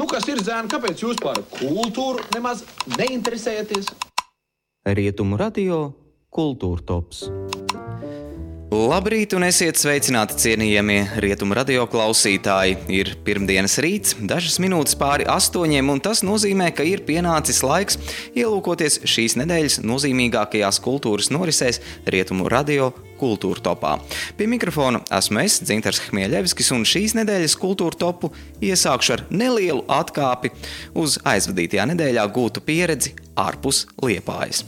Nu, kas ir zēni, kāpēc jūs par kultūru nemaz neinteresējaties? Rietumu radio Kultūra Tops. Labrīt, un esiet sveicināti cienījamie rietumu radio klausītāji. Ir pirmdienas rīts, dažas minūtes pāri astoņiem, un tas nozīmē, ka ir pienācis laiks ielūkoties šīs nedēļas nozīmīgākajās kultūras norisēs rietumu radio kultūra topā. Pie mikrofona esmu es, Dzintars Hmieļevskis, un šīs nedēļas kultūra topu iesākšu ar nelielu atkāpi uz aizvadītajā nedēļā gūtu pieredzi ārpus Liepājas.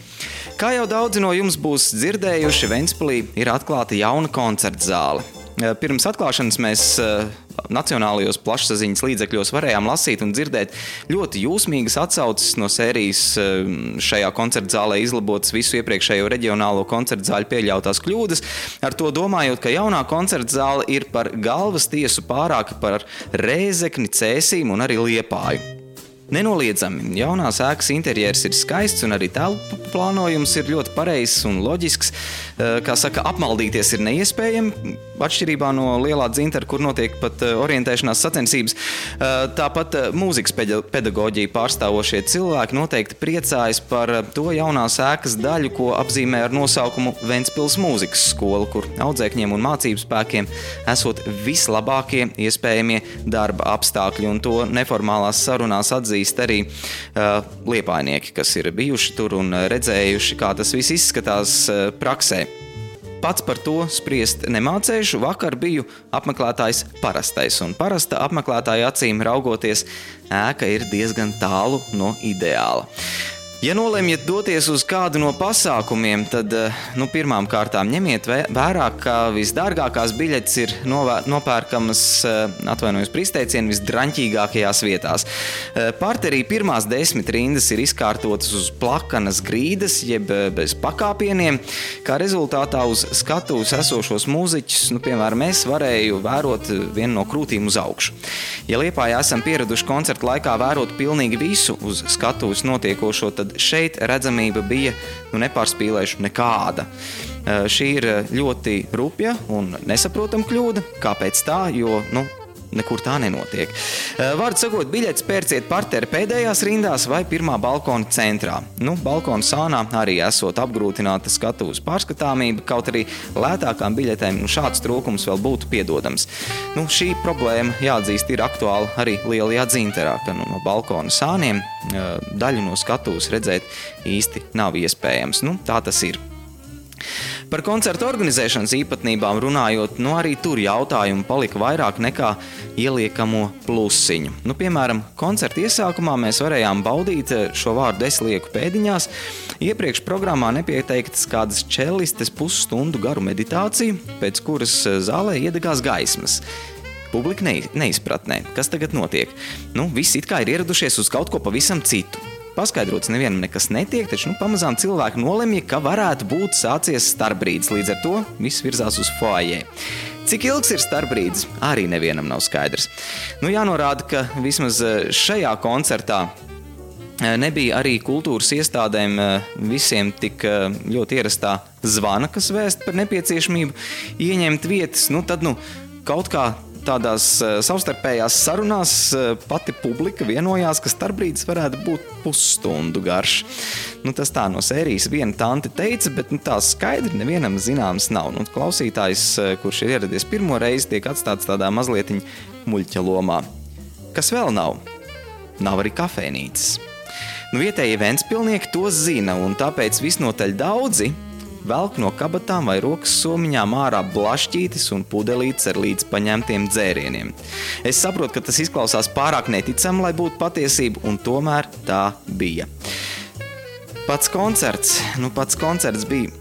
Kā jau daudzi no jums būs dzirdējuši, Ventspilī ir atklāta jauna koncerta zāle. Pirms atklāšanas mēs nacionālajos plašsaziņas līdzekļos varējām lasīt un dzirdēt ļoti jūsmīgas atsauces no sērijas šajā koncerta zālē izlabotas visu iepriekšējo reģionālo koncerta zāļu pieļautās kļūdas, ar to domājot, ka jaunā koncerta zāle ir par galvas tiesu pārāka par Rēzekni, Cēsīm un arī Liepāju. Nenoliedzami, jaunās ēkas interjers ir skaists un arī telpu plānojums ir ļoti pareizs un loģisks. Eh, kā saka, apmaldīties ir neiespējami, atšķirībā no lielā dzintara, kur notiek pat eh, orientēšanās sacensības. Eh, tāpat mūzikas pedagoģiju pārstāvošie cilvēki noteikti priecājas par to jaunās ēkas daļu, ko apzīmē ar nosaukumu Ventspils mūzikas skola, kur audzēkņiem un mācību spēkiem esot vislabākie iespējamie darba apstākļi, un to neformālās sarunās atzīst arī uh, liepainieki, kas ir bijuši tur un redzējuši, kā tas viss izskatās uh, praksē. Pats par to spriest nemācējuši. Vakar biju apmeklētājs parastais, un parasta apmeklētāja acīm raugoties, ēka ir diezgan tālu no ideāla. Ja nolemjat doties uz kādu no pasākumiem, tad eh, nu, pirmām kārtām ņemiet vērā, ka visdārgākās biļetes ir nopērkamas, eh, atvainojos par izteicienu, visdraņķīgākajās vietās. Eh, Parterī pirmās desmit rindas ir izkārtotas uz plakanas grīdas, jeb bez pakāpieniem. Kā rezultātā uz skatuves esošos mūziķus, nu, piemēram, es varēju vērot vienu no krūtīm uz augšu. Ja Liepājā esam pieraduši koncertu laikā vērot pilnīgi visu uz skatuves notiekošo, tad šeit redzamība bija nu, nepārspīlējuši nekāda. Šī ir ļoti rupja un nesaprotama kļūda. Kāpēc tā? Jo nu, nekur tā nenotiek. Eh, Vārdu sakot, biļetes pērciet parterē pēdējās rindās vai pirmā balkona centrā. Nu, balkona sānā arī esot apgrūtināta skatuves pārskatāmība, kaut arī lētākām biļetēm nu, šāds trūkums vēl būtu piedodams. Nu, šī problēma, jāatzīst, ir aktuāla arī lielajā dzinterā, ka nu, no balkona sāniem eh, daļu no skatuves redzēt īsti nav iespējams. Nu, tā tas ir. Par koncertu organizēšanas īpatnībām runājot, nu arī tur jautājumu palika vairāk nekā ieliekamo plusiņu. Nu, piemēram, koncerta iesākumā mēs varējām baudīt eh, šo vārdu es lieku pēdiņās. Iepriekš programmā nepieteiktas kādas čelistes pusstundu garu meditāciju, pēc kuras eh, zālē iedegās gaismas. Publika neizpratnē, kas tagad notiek. Nu, visi it kā ir ieradušies uz kaut ko pavisam citu. Paskaidrots, nevienam nekas netiek, taču nu, pamazām cilvēki nolemja, ka varētu būt sācies starpbrīdis. Līdz ar to viss virzās uz foajē. Cik ilgs ir starpbrīdis, arī nevienam nav skaidrs. Nu, jānorāda, ka vismaz eh, šajā koncertā eh, nebija arī kultūras iestādēm eh, visiem tik ļoti ierastā zvana, kas vēst par nepieciešamību ieņemt vietas. Nu, tad nu, kaut kā tādās eh, savstarpējās sarunās eh, pati publika vienojās, ka starpbrīdis varētu būt pusstundu garš. Nu, tas tā no sērijas viena tante teica, bet nu, tā skaidri nevienam zināms nav. Nu, klausītājs, eh, kurš ir ieradies pirmo reizi, tiek atstāts tādā mazliet muļķa lomā. Kas vēl nav? Nav arī kafejnīcas. Nu, vietējie Ventspilnieki to zina, un tāpēc visnotaļ daudzi velk no kabatām vai rokas somiņām ārā blašķītis un pudelītes ar līdz paņemtiem dzērieniem. Es saprotu, ka tas izklausās pārāk neticami, lai būtu patiesība, un tomēr tā bija. Pats koncerts, nu pats koncerts bija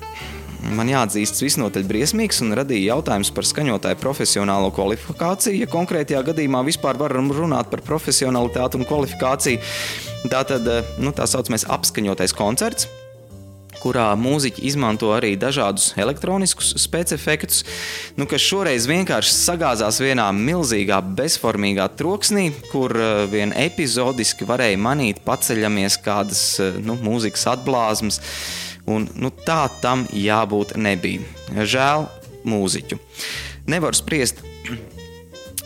man jāatzīst, visnotaļ briesmīgs un radīja jautājumus par skaņotāju profesionālo kvalifikāciju. Ja konkrētajā gadījumā vispār varam runāt par profesionalitāti un kvalifikāciju, tā tad nu, tā saucamais apskaņotais koncerts kurā mūziķi izmanto arī dažādus elektroniskus specifektus, nu, kas šoreiz vienkārši sagāzās vienā milzīgā, bezformīgā troksnī, kur uh, vien epizodiski varēja manīt paceļamies kādas uh, nu, mūzikas atblāzmas, un nu, tā tam jābūt nebija. Žēl mūziķu. Nevar spriest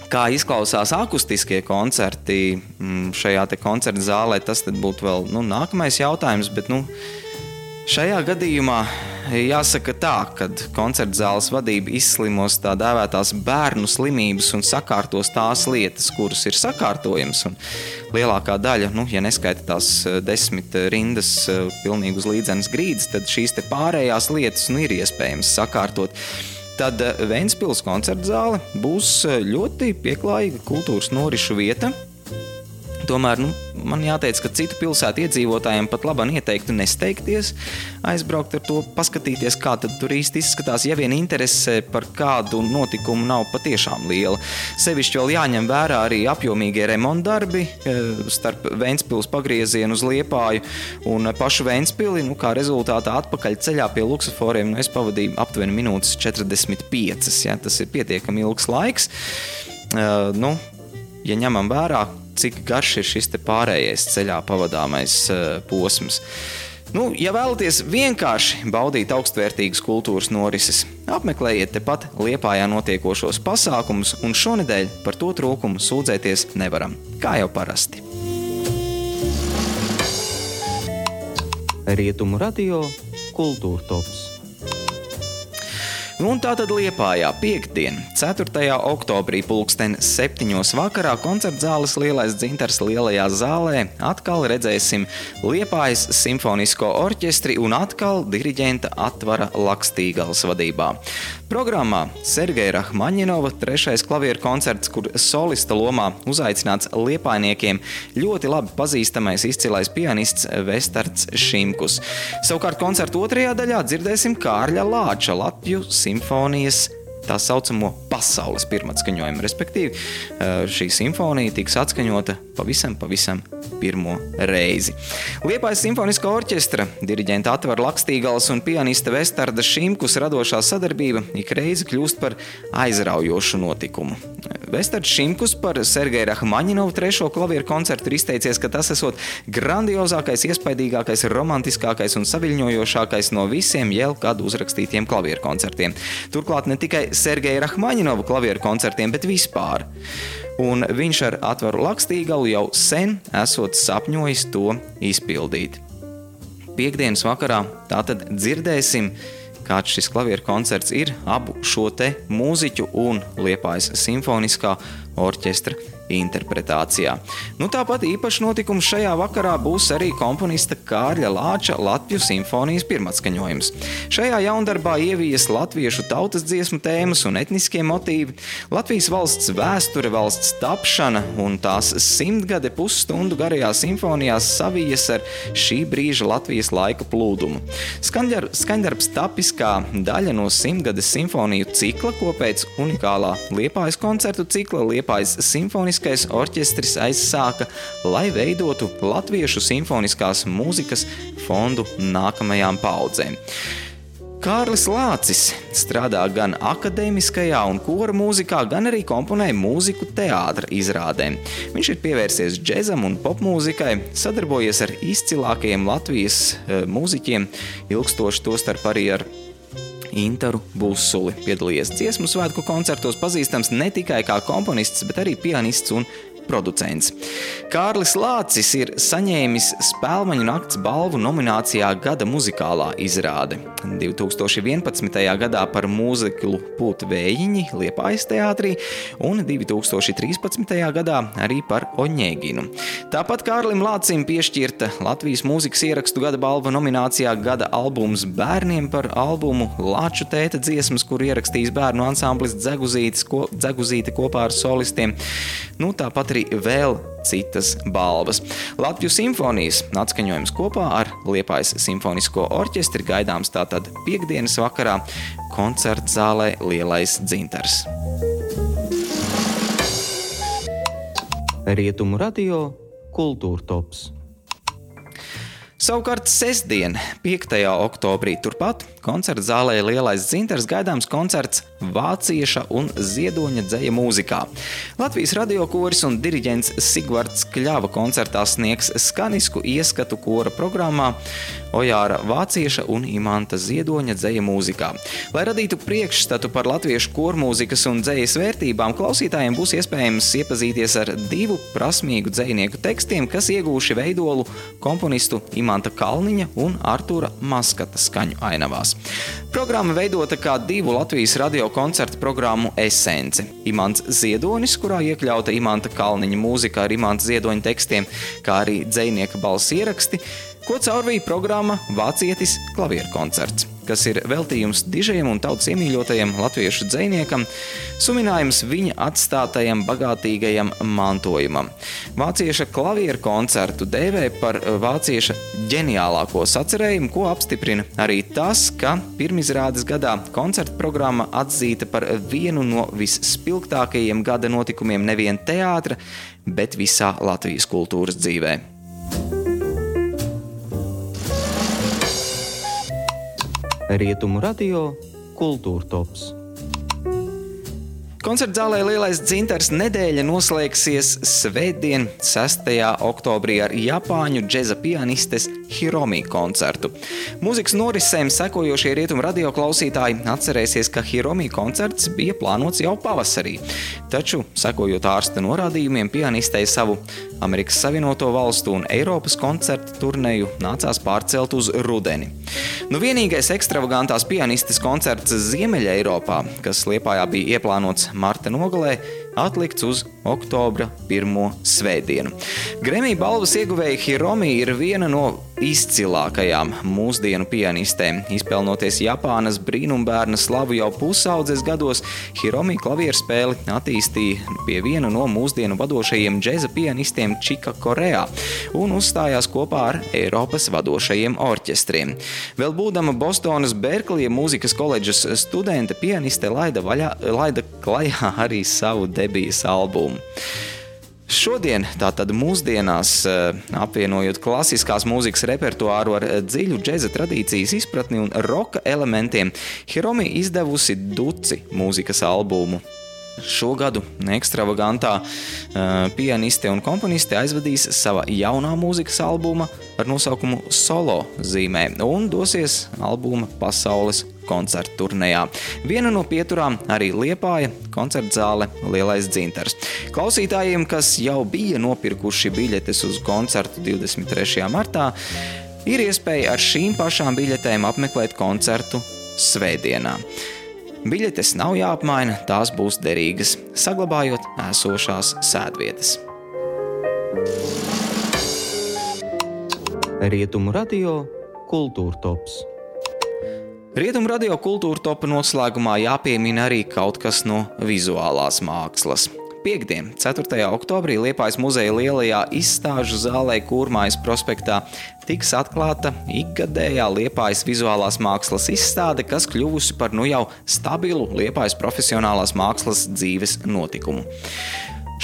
Kā izklausās akustiskie koncerti mm, šajā koncerta zālē, tas būtu vēl nu, nākamais jautājums. Bet, nu, šajā gadījumā jāsaka tā, ka koncerta zāles vadība izslimos tā dēvētās bērnu slimības un sakārtos tās lietas, kuras ir sakārtojamas. Lielākā daļa, nu, ja neskaita tās eh, desmit rindas eh, pilnīgi uz līdzenas grīdas, tad šīs pārējās lietas nu, ir iespējams sakārtot tad eh, Vēncpils koncerta zāle būs ļoti pieklājīga kultūras norišu vieta. Tomēr nu, man jāteic, ka citu pilsētu iedzīvotājiem pat labāk ieteiktu nesteigties, aizbraukt ar to, paskatīties, kā tur īsti izskatās. Ja vien interese par kādu notikumu nav patiešām liela, sevišķi vēl jāņem vērā arī apjomīgie remontdarbi eh, starp Vēncpils pagriezienu uz Liepāju un pašu Vēncpili. Nu, kā rezultātā atpakaļ ceļā pie luksusforiem nu, es pavadīju aptuveni minūtes 45. Ja, tas ir pietiekami ilgs laiks. Uh, nu, ja ņemam vērā, cik garš ir šis pārējais ceļā pavadāmais uh, posms. Nu, ja vēlaties vienkārši baudīt augstvērtīgas kultūras norises, apmeklējiet tepat Liepājā notiekošos pasākumus, un šonadēļ par to trūkumu sūdzēties nevaram, kā jau parasti. Rietumu radio Kultūra Tops. Un tā tad Liepājā piekdien, 4. oktobrī, pulksten 7. vakarā koncerta zāles lielais dzintars lielajā zālē atkal redzēsim Liepājas simfonisko orķestri un atkal diriģenta atvara Lakstīgals vadībā. Programmā Sergeja Rahmaņinova trešais klavieru koncerts, kur solista lomā uzaicināts liepainiekiem ļoti labi pazīstamais izcilais pianists Vestards Šimkus. Savukārt koncerta otrajā daļā dzirdēsim Kārļa Lāča Latviju simfonijas tā saucamo pasaules pirmatskaņojumu. Respektīvi, šī simfonija tiks atskaņota pavisam, pavisam pirmo reizi. Liepais simfoniskā orķestra, diriģenta Atvara Lakstīgals un pianiste Vestarda Šimkus radošā sadarbība ik reizi kļūst par aizraujošu notikumu. Vestards Šimkus par Sergeja Rahmaņinovu trešo klavieru koncertu ir izteicies, ka tas esot grandiozākais, iespaidīgākais, romantiskākais un saviļņojošākais no visiem kādu uzrakstītiem klavieru koncertiem. Turklāt ne tikai Sergeja Rahmaņinova klavieru koncertiem, bet vispār un viņš ar atvaru lakstīgalu jau sen esot sapņojis to izpildīt. Piektdienas vakarā tātad dzirdēsim, kāds šis klavieru koncerts ir abu šo te mūziķu un Liepājas simfoniskā orķestra interpretācijā. Nu, tāpat īpašs notikums šajā vakarā būs arī komponista Kārļa Lāča Latviju simfonijas pirmatskaņojums. Šajā jaundarbā ievijas latviešu tautas dziesmu tēmas un etniskie motīvi, Latvijas valsts vēsture, valsts tapšana un tās simtgade pusstundu garajā simfonijā savijas ar šī brīža Latvijas laika plūdumu. Skaņdar, skaņdarbs tapis kā daļa no simtgades simfoniju cikla, ko pēc unikālā Liepājas koncertu cikla Liepājas simfonijas simfoniskais orķestris aizsāka, lai veidotu latviešu simfoniskās mūzikas fondu nākamajām paudzēm. Kārlis Lācis strādā gan akadēmiskajā un kora mūzikā, gan arī komponē mūziku teātra izrādēm. Viņš ir pievērsies džēzam un popmūzikai, sadarbojies ar izcilākajiem Latvijas e, mūziķiem, ilgstoši tostarp arī ar Interu Busuli. Piedalījies dziesmu svētku koncertos, pazīstams ne tikai kā komponists, bet arī pianists un producents. Kārlis Lācis ir saņēmis Spēlmaņu nakts balvu nominācijā Gada muzikālā izrāde. 2011. gadā par mūziklu Pūta vējiņi Liepājas teātrī un 2013. gadā arī par Oņēginu. Tāpat Kārlim Lācim piešķirta Latvijas mūzikas ierakstu gada balva nominācijā Gada albums bērniem par albumu Lāču tēta dziesmas, kur ierakstījis bērnu ansamblis Dzeguzīte kopā ar solistiem. Nu, tāpat arī vēl citas balvas. Latvijas simfonijas atskaņojums kopā ar Liepājas simfonisko orķestri gaidāms tātad piekdienas vakarā koncerta zālē Lielais dzintars. Rietumu radio Kultūra Tops. Savukārt sestdien, 5. oktobrī, turpat koncerta zālē Lielais dzintars gaidāms koncerts vācieša un ziedoņa dzēja mūzikā. Latvijas radiokoris un diriģents Sigvards Kļava koncertā sniegs skanisku ieskatu kora programmā Ojāra Vācieša un Imanta Ziedoņa dzēja mūzikā. Lai radītu priekšstatu par latviešu kormūzikas un dzējas vērtībām, klausītājiem būs iespējams iepazīties ar divu prasmīgu dzējnieku tekstiem, kas iegūši veidolu komponistu Imanta Kalniņa un Artura Maskata skaņu ainavās. Programma veidota kā divu Latvijas radio koncertu programmu esence. Imants Ziedonis, kurā iekļauta Imanta Kalniņa mūzika ar Imanta Ziedoņa tekstiem, kā arī dzējnieka balss ieraksti, ko caurvīja programma Vācietis klavieru koncerts, kas ir veltījums dižajam un tautas iemīļotajam latviešu dziniekam, suminājums viņa atstātajam bagātīgajam mantojumam. Vācieša klavieru koncertu dēvē par vācieša ģeniālāko sacerējumu, ko apstiprina arī tas, ka pirmizrādes gadā koncerta programma atzīta par vienu no visspilgtākajiem gada notikumiem nevien teātra, bet visā Latvijas kultūras dzīvēm. Rietumu radio Kultūra Tops. Koncerta zālē Lielais dzintars nedēļa noslēgsies svētdien, 6. oktobrī ar Japāņu džēza pianistes Hiromi koncertu. Mūzikas norisēm sekojošie rietumu radio klausītāji atcerēsies, ka Hiromi koncerts bija plānots jau pavasarī. Taču, sekojot ārsta norādījumiem, pianistei savu Amerikas Savienoto Valstu un Eiropas koncertu turneju nācās pārcelt uz rudeni. Nu, vienīgais ekstravagantās pianistes koncerts Ziemeļa Eiropā, kas Liepājā bija ieplānots marta nogalē, atlikts uz oktobra pirmo svētdienu. Gremija balvas ieguvēja Hiromi ir viena no izcilākajām mūsdienu pianistēm. Izpelnoties Japānas brīnumbērna slavu jau pusaudzes gados, Hiromi klavieru spēli attīstīja pie viena no mūsdienu vadošajiem džēza pianistiem Čika Korejā un uzstājās kopā ar Eiropas vadošajiem orķestriem. Vēl būdama Bostonas Berklija mūzikas koledžas studente, pianiste laida, vaļā, laida klajā arī savu debijas albumu. Šodien, tātad mūsdienās, eh, apvienojot klasiskās mūzikas repertuāru ar eh, dziļu džēza tradīcijas izpratni un roka elementiem, Hiromi izdevusi duci mūzikas albumu. Šogad ekstravagantā uh, pianiste un komponiste aizvadīs savā jaunā mūzikas albuma ar nosaukumu Solo zīmē un dosies albuma pasaules koncertu turnejā. Viena no pieturām arī Liepāja koncerta zāle Lielais dzintars. Klausītājiem, kas jau bija nopirkuši biļetes uz koncertu 23. martā, ir iespēja ar šīm pašām biļetēm apmeklēt koncertu svētdienā. Biļetes nav jāapmaina, tās būs derīgas, saglabājot esošās sēdvietas. Rietumu radio Kultūra Tops. Rietumu radio kultūra topa noslēgumā jāpiemina arī kaut kas no vizuālās mākslas. Piektdien, 4. oktobrī Liepājas muzeja lielajā izstāžu zālē Kūrmājas prospektā tiks atklāta ikgadējā Liepājas vizuālās mākslas izstāde, kas kļuvusi par nu jau stabilu Liepājas profesionālās mākslas dzīves notikumu.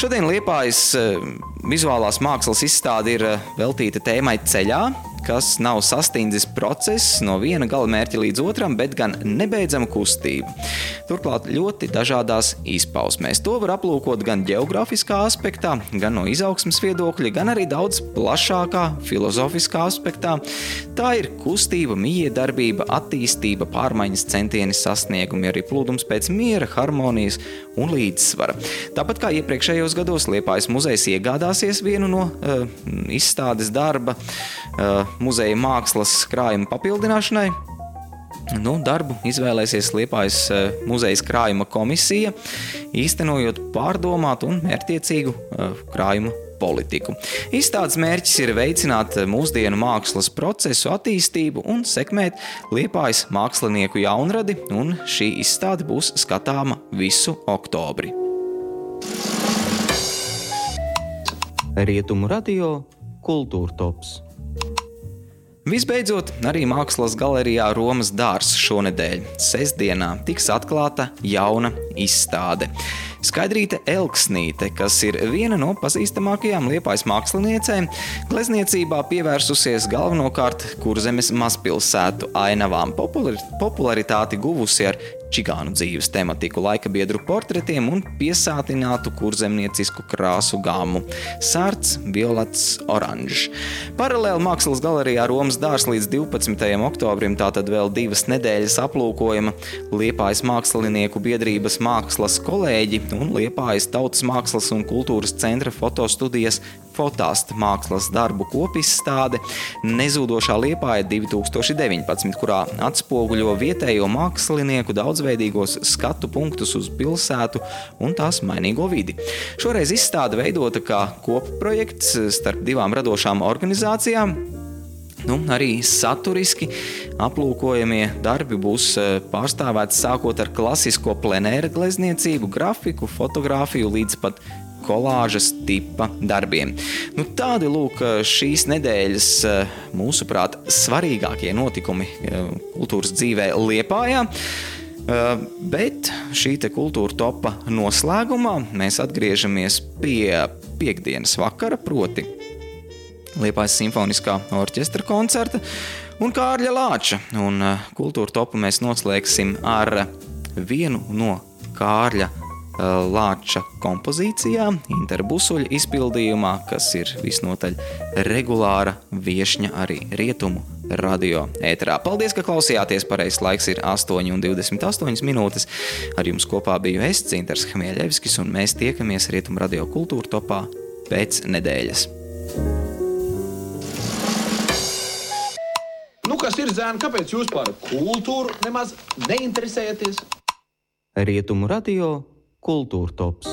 Šodien Liepājas eh, vizuālās mākslas izstāde ir eh, veltīta tēmai ceļā, kas nav sastindzis process no viena galamērķa līdz otram, bet gan nebeidzama kustība. Turklāt ļoti dažādās izpausmēs. To var aplūkot gan geogrāfiskā aspektā, gan no izaugsmas viedokļa, gan arī daudz plašākā filozofiskā aspektā. Tā ir kustība, miedarbība, attīstība, pārmaiņas centieni, sasniegumi, arī plūdums pēc miera, harmonijas un līdzsvara. Tāpat kā iepriekšējos gados Liepājas muzejs iegādāsies vienu no uh, izstādes darba uh, muzeja mākslas krājuma papildināšanai. Nu, darbu izvēlēsies Liepājas eh, muzeja krājuma komisija, īstenojot pārdomātu un mērķiecīgu eh, krājuma politiku. Izstādes mērķis ir veicināt mūsdienu mākslas procesu attīstību un sekmēt Liepājas mākslinieku jaunradi, un šī izstāde būs skatāma visu oktobri. Rietumu radio Kultūra Tops. Visbeidzot, arī Mākslas galerijā Romas dārzs šonadēļ, sestdienā, tiks atklāta jauna izstāde. Skaidrīte Elksnīte, kas ir viena no pazīstamākajām liepais māksliniecēm, glezniecībā pievērsusies galvenokārt kurzemes mazpilsētu ainavām. Populari popularitāti guvusi ar čigānu dzīves tematiku, laika biedru portretiem un piesātinātu kurzemniecisku krāsu gāmu - sarts, violets, oranžs. Paralēli mākslas galerijā Romas dārs līdz 12. oktobrim, tātad vēl divas nedēļas aplūkojama Liepājas mākslinieku biedrības mākslas kolēģi un Liepājas tautas mākslas un kultūras centra fotostudijas fotāsta mākslas darbu kopizstāde Nezūdošā liepāja 2019, kurā atspoguļo vietējo mākslinieku daudzveidīgos skatu punktus uz pilsētu un tās mainīgo vidi. Šoreiz izstāde veidota kā kopprojekts starp divām radošām organizācijām, Nu, arī saturiski aplūkojamie darbi būs pārstāvēti sākot ar klasisko plenēra glezniecību, grafiku, fotografiju līdz pat kolāžas tipa darbiem. Nu, tādi lūk šīs nedēļas, mūsuprāt, svarīgākie notikumi kultūras dzīvē Liepājā. Bet šī kultūra topa noslēgumā mēs atgriežamies pie piekdienas vakara, proti, Liepājas simfoniskā orķestra koncerta un Kārļa Lāča. Un kultūra topu mēs noslēgsim ar vienu no Kārļa Lāča kompozīcijām, interbusuļa izpildījumā, kas ir visnotaļ regulāra viešņa arī rietumu radio ēterā. Paldies, ka klausījāties. Pareizais laiks ir 8,28 minūtes. Ar jums kopā biju es, Cintars Hmieļevskis, un mēs tiekamies Rietumu radio kultūra topā pēc nedēļas. Nu, kas ir zēni? Kāpēc jūs par kultūru nemaz neinteresējaties? Rietumu radio Kultūra tops.